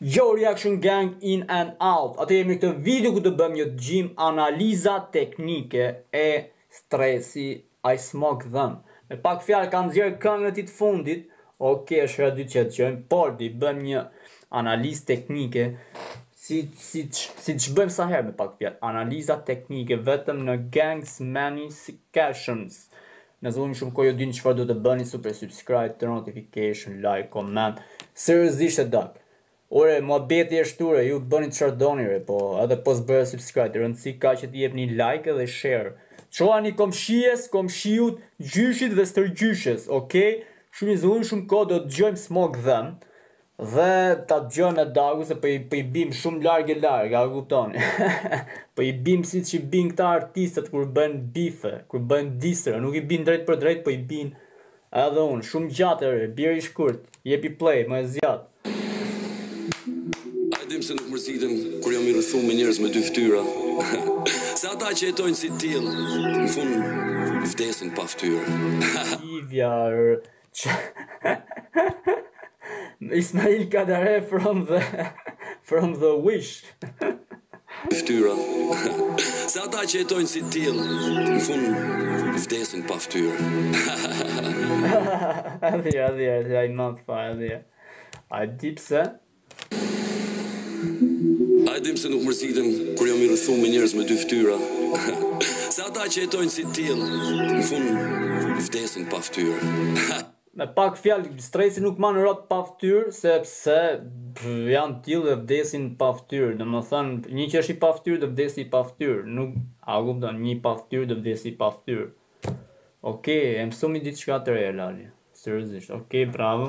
Yo Reaction Gang in and out Atëherë jemi këtë video ku do bëjmë një dëgjim analiza teknike e Stresit I smoke them Me pak fjalë ka nxjerrë këngën e tij të fundit Ok është hera e dytë që e dëgjojmë, por do i bëjmë një analizë teknike si si siç bëjmë sa herë me pak fjalë. Analiza teknike vetëm në Gangs Many Sessions. Nuk humbim shumë kohë ju dini çfarë duhet të bëni, super subscribe, turn notification, like, comment. Seriozisht e dak. Ore muhabeti është tu re ju bëni çfarë doni ore po edhe po s'bëtë subscribe rëndësi ka që t'i jepni like edhe share çojani komshijes komshiut gjyshit dhe stërgjyshes ok shumë, s'humbim shumë kohë do të dëgjojmë smoke them dhe ta dëgjojmë me dagu se po i po i biem shumë larg e larg a e kupton po i biem siç i bien këta artistët kur bëjnë bife kur bëjnë diss track nuk i bien drejtpërdrejt po i bien Edhe unë, shumë gjatë ore, bjeri shkurt, jepi play, me zjarr. A e di pse nuk mërzitem kur jam i rrethuar me njerëz me dy ftyra, se ata që jetojnë si t'tillë, në fund vdesin pa ftyrë. Livia Ismail Kadare from the from the wish. Ftyra Se ata që jetojnë si t'tillë Në fund vdesin pa ftyrë Adhir, adhir, adhir, I'm not fire, adhir A di pse? A e di pse nuk mërzitem kur jam i rrethuar me njerëz me dy ftyra. Se ata që jetojnë si tillë, në fund vdesin pa ftyrë. Me pak fjalë Stresi nuk man robt pa ftyrë sepse janë t'tillë dhe vdesin pa ftyrë domethënë një që është i pa ftyrë do vdesi i pa ftyrë nuk a kupton një i pa ftyrë do vdesi i pa ftyrë ok e msum një diçka të re Lali seriozisht ok bravo.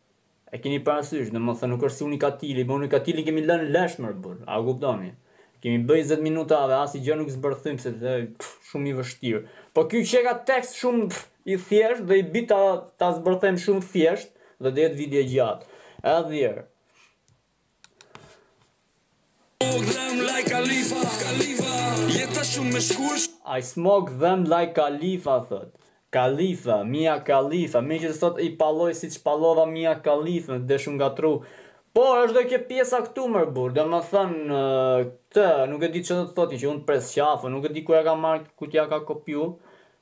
E keni parasysh, domethënë nuk është si Unikkatili, me Unikkatilin kemi lënë lesh mor burrë, a kuptoni? Kemi bërë njëzet minuta dhe asnjë gjë nuk zbërthyem se qe shumë i vështirë. Po ky qeka tekst shumë i thjeshtë dhe i bie ta zbërthejmë shumë thjesht dhe do jetë video e gjatë. Edhe një herë. I smoke them like Khalifa thot Khalifa, Mia Khalifa, me që thotë i palloj siç e pallova Mia Khalifa, desh u ngatru Po, është dhe kjo pjesa këtu mor burrë, domethënë këtë, nuk e di ç'do të thotë që unë pres qafën, nuk e di ku e ka marrë, kujt ja ka kopju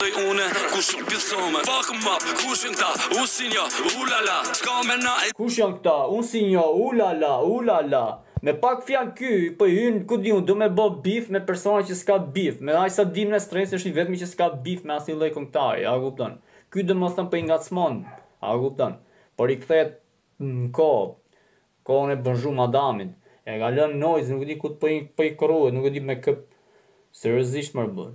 Bëj une kush jon kta zemër Fuck em up kush jan kta un si njoh Ooh la la ska me na e Kush jan kta un si njoh Ooh la la ooh la la Me pak fjalë ky po i hyn ku di un do me bo bif me persona që ska bif me aq sa dim ne stresi është i vetmi që ska bif me asnjë lloj këngëtari a kupton ky domethën po i ngacmon a kupton por i kthehet në kohë kohën e Bonjour Madamit e ka lënë nojzin nuk e di ku të po i po i kruhet nuk e di me kë seriozisht mor burr.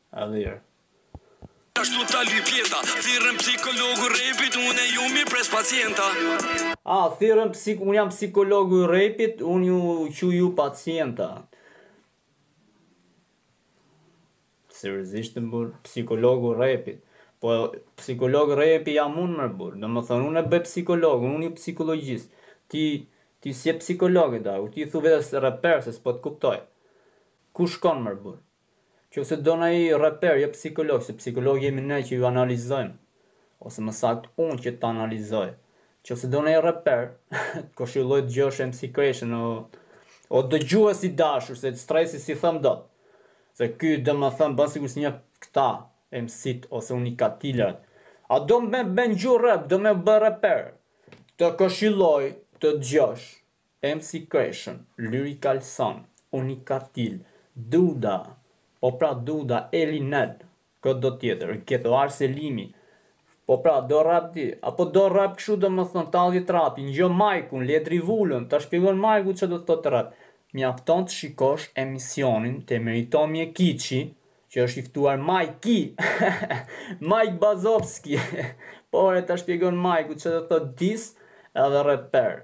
Ah mirë. Ashtu ta lyp jeta Thirrem psikologu i repit Unë ju mirë pres pacienta A, thirrem psik, unë jam psikologu i repit Unë ju qu ju pacienta Seriozisht burr, psikologu i repit Po psikolog repi jam unë mor burr Domethënë unë e bëj psikologun, unë ju psikologjist Ti, ti s'je psikolog da, u ti thu vetë se reper se s'po të kuptoj Ku shkon mor burr Qofse do nai reper jo psikolog se psikolog jemi ne që ju analizojm ose më sakt un që t'analizoj qofse do nai reper t'këshilloj t'dëgjosh MC Kreshën o o dëgjues i dashur se stresit s'i thom dot se ky domethën bën sikur s'i njeh kta MC-t ose Unikatilin a do me ngju rep do me u bë reper të këshilloj të dëgjosh MC Kreshën, Lyrical Son, Unikkatil, Duda, po pra Duda, Elinel, kë do tjetër, Getoar Selimi, po pra do rap ti, apo do rap kshu domethënë tallje trapi, ngjo majkun, Ledri Vulën, ta shpjegon majku ça do të thotë rap, mjafton të shikosh emisionin te Meriton Mjekiqi që është i ftuar majki, Majk Bazovski, po ore ta shpjegon majku ça do të thotë diss edhe reper.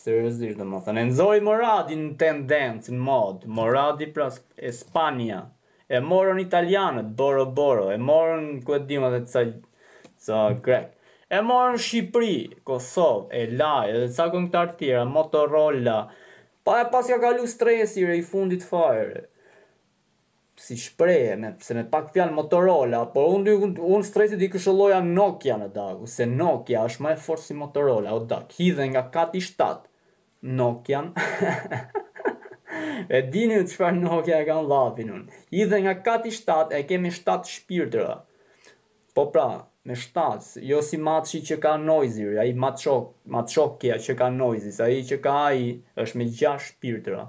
Seriozisht domethënë e nxori Moradin në tendencë, në modë, Moradi pra Espanja, e morën italianët, boro boro, e morën ku e di un edhe ca ca grek. E morën Shqipëri, Kosovë, e laj, edhe ca këngëtarë të tjera, Motorola. Pa e paska kalu stresi re i fundit fare re. si shprehemi se me pak fjalë motorola por un un stresit do i këshilloja nokia ne daku se nokia është më e fortë si motorola o dak hidhe nga kati shtat nokian e dini ju çfar nokia e kam llafin un hidhe nga kati shtat e ke me shtat shpirtëra po pra me shtat jo si matshi që ka noizi ai matshok matshokia që ka noizi se ai që ka ai është me gjashtë shpirtëra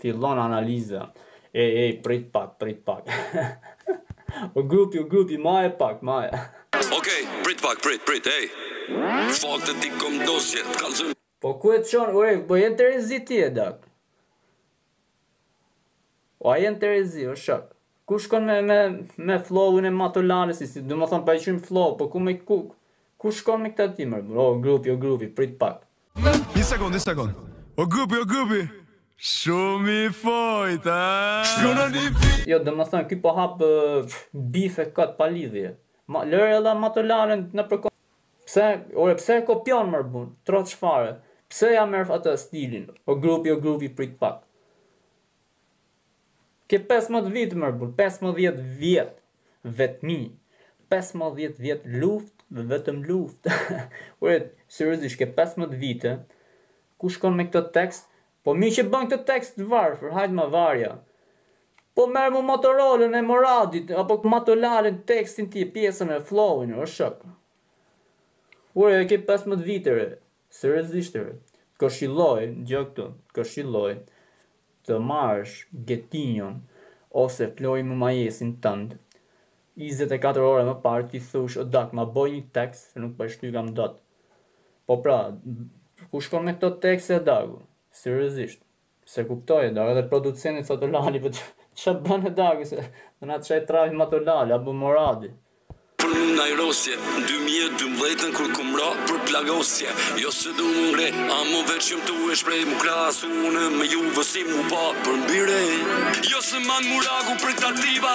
Fillon analiza. E, e, prit pak, prit pak. o grupi, o grupi, ma e pak, ma e. Okej, prit pak, prit, prit, ej. Fakte t'i kom dosje, të kalzim. Po ku e çon, ore, po jenë të rezi ti e dak. O a jenë të rezi, o shak. Ku shkon me, me, me flowin e matolanës, si, domethonë pa i qyme flow, po ku me, ku, ku shkon me këta timër, o grupi, o grupi, prit pak. Një sekund, një sekund. O grupi, o grupi. Shumë i fortë, a? Shumë i fortë. Jo, domethënë, ky po hap bife kot pa lidhje. Ma, lërë edhe ma të laren në përkon... Pse, ore, pse e kopjon mor burr, troç fare? Pse ia merr atë stilin? O grupi, o grupi, prit pak. Ke 15 vite mor burr, 15 vjet. Vetmia pesëmbëdhjetë vjet luft dhe vetëm luft ore seriozisht ke pesëmbëdhjetë vite ku shkon me këto tekst po mirë që ban këtë tekst të varfër hajt ma varja po merr mu motorolën e moradit apo matolalen tekstin ti pjesën e flow-in o shok ore e ke pesëmbëdhjetë vite re. Seriozisht ore, të këshilloj, dëgjo këtu, të këshilloj të marrësh Getinjon ose Flori Mumajesin tënd, njëzet e katër ore më parë t'i thush o Dag ma boj një tekst se nuk po e shty kam dot. Po pra, ku shkon me këto tekste o Dagu? Seriozisht. Se kuptoje daga dhe producenti thotë lali po ça bën dagu se do na çaj trapi Matolale apo moradi. Për mu najrosje dy mijë e dymbëdhjetë kur kom ra për plagosje jo se du mu ngre amo veç jom tu e shpreh mu krahasu unë me juve si mu pa përmbi re jo se man mu ragu prej tartiva.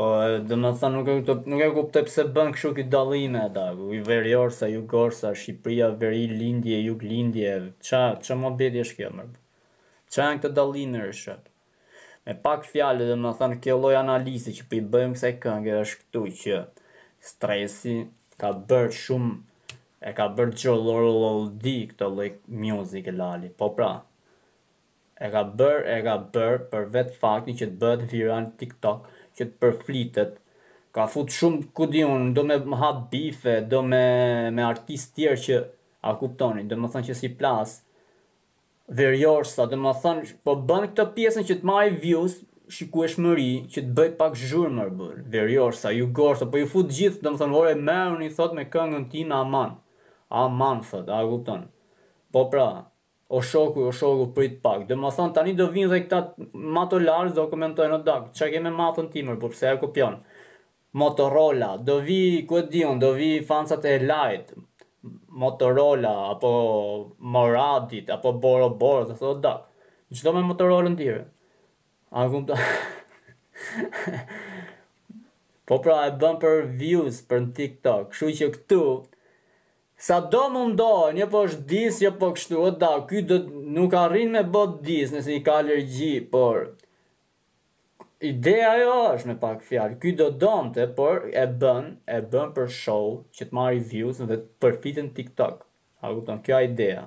Po domethënë nuk e kuptoj, nuk e kuptoj pse bën kështu këto dallime, veriorsa jugorsa Shqipëria veri lindje jug lindje, ça ça muhabeti është kjo mor, ça janë këto dallime rrëshqet, me pak fjalë domethënë kjo lloj analize që po i bëjmë kësaj kënge është ktu që stresi ka bërë shum e ka bërë xhollorolloldi këtë lloj muzike lali, po pra. E ka bërë e ka bërë për vet faktin që të bëhet viral në TikTok që të përflitet ka fut shum ku di unë do me hap bife do me me artist tjer që a kuptoni domethën që si plasin veriorsa domethën po bën këtë pjesën që të marri views shikueshmëri që të bëj pak zhurmë or burr veriorsa jugorsa po ju fut gjith domethën ore merruni thot me këngën time aman aman thot a kupton po pra O shoku o shoku prit pak. Domethënë tani do vijnë dhe këta matolarë dhe do komentojnë o Dag ça ke me matën ti mër po pse e kopjon Motorola do vijë ku e di unë do vijë fansat e Elait Motorola apo Moradit apo Boro Boro do thotë o Dag çdo me Motorolën ti bre a kupton Po pra e bën për views për në tik tok kështu që këtu Sa do mundohen jo po është dis jo po kështu o da ky do nuk arrin me bo dis nëse i ka alergji por ideja jo është me pak fjalë ky do donte por e bën e bën për show që të marri views dhe të përfitojë n'tiktok a kupton kjo ideja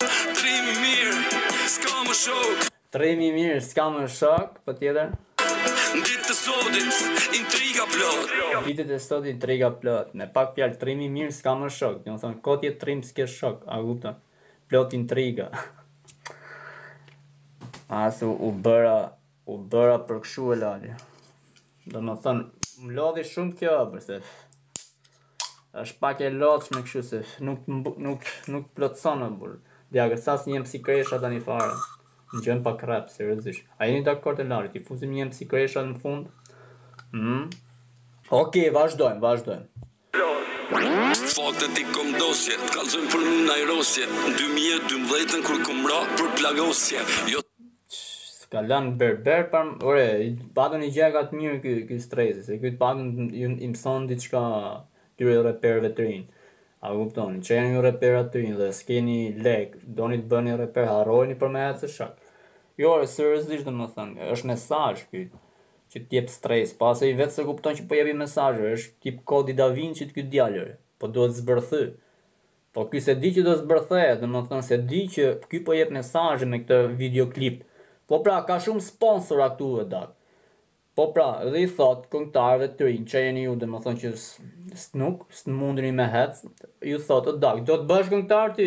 Trimi i mirë, s'ka më shok. Trimi i mirë, s'ka më shok, po tjetër? Ditët e sotit, intriga plot. Ditët e sotit intriga plot. Me pak fjalë trimi i mirë s'ka më shok, domethënë kot je trim s'ke shok, a kupton? Plot intriga. As u bëra U bëra për kështu e lali. Domethënë, më lodhi shumë kjo, përse është pak e lodhshme kështu, se nuk, nuk, nuk plotëson e burë. Dak, sa s'jem MC Kresha të njëfarë. Dëgjojmë pak rap, seriozisht. A jeni dakord e lali, t'i fusim një MC Kresha në fund? Mm? Oke, okay, vazhdojmë, vazhdojmë. Faktet i kom dosje, t'kallzojm për mu naj rosje, n'dy mijë e dymbëdhjetën kur kom ra për plagosje, jo. S'ka lënë berber për ore të paktën i gjeka të mirë ky ky stresi se ky të paktën i mëson diçka këtyre rreperëve të rinj a kupton që jeni ju rrepera të rinj dhe s'keni lek doni të bëni rreper harrojeni për me ecë shak jo ore seriozisht domethënë është mesazh ky që të jep stres, po as ai vet s'e kupton që po jep mesazhe, është tip kodi da vinçit ky djalë ore, po duhet zbërthy. Po ky s'e di që do zbërthehet, domethënë s'e di që ky po jep mesazhe me këtë video klip. Po pra ka shumë sponsora këtu e dak. Po pra, dhe i thotë këngëtarëve të rinj, ça jeni ju domethënë që s'nuk, s'mundeni me ec, ju thotë o dak, do të bëhesh këngëtar ti,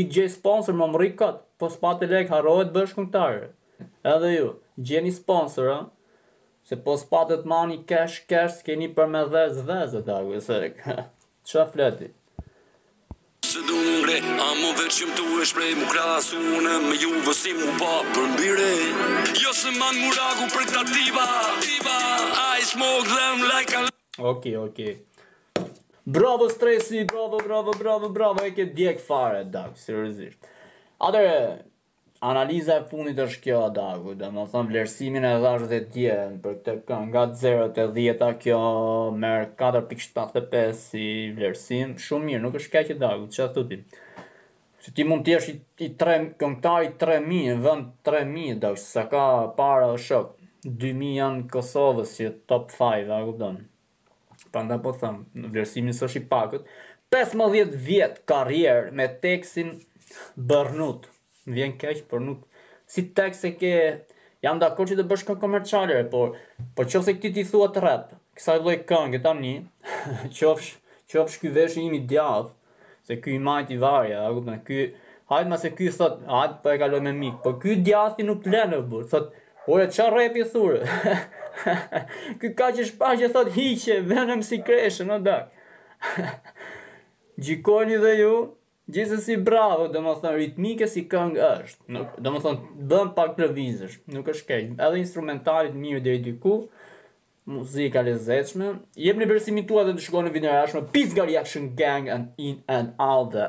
ik gjej sponsor mër ti kot, po s'pate lekë harroje të bëhesh këngëtar ore. Edhe ju, gjeni sponsora? Se po s'patët money cash cash s'keni për me dhezë vezë dagu se ça flet ti. Se du mu ngre, amo veç jom tu e shpreh mu krahasu unë me juve si mu pa për mbi re Jo se s'ma mban mu ragu për këta tipa Tipa I smoke them like a Ok ok Bravo stresi, bravo bravo bravo bravo e ke djeg fare dagu seriozisht Atëre Analiza e fundit është kjo Adagu, domethënë vlerësimin e dhash dhe dje për këtë këngë, nga zero te dhjeta kjo merr katër pikë shtatë e pesë si vlerësim, shumë mirë, nuk është keq Adagu, çfarë thua ti? Se ti mund të jesh i, i tre, këngëtari 3000, në vend 3000 Adagu, se ça ka para o shok, 2000 janë Kosovës që top 5, a kupton? Prandaj po them, vlerësimi s'është i pakët. 15 vjet karrierë me teksin bërllok. Më vjen keq, por nuk si tekst e ke, jam dakord që të bësh këngë komerciale, por po qoftë se ti t'i thuash rap, kësaj lloj këngë tani, qofsh qofsh ky vesh im i djathtë, Se ky i majti varja a kupton ky hajt ma se ky thotë hajt po e kaloj me mik po ky djathti nuk të len o burrë thotë ore ça rrepi thu re ky kaq është parë që thotë hiqe venem si kreshën Adagu gjykoni dhe ju gjithsesi bravo domethënë ritmike si këngë është nuk domethënë bën pak të lëvizësh nuk është keq edhe instrumentali i mirë deri diku Muzikë e lezetshme. Jepni vlerësimin tuaj dhe shikohemi në videon e ardhshme Peace nga Reaction Gang and In and Out dhe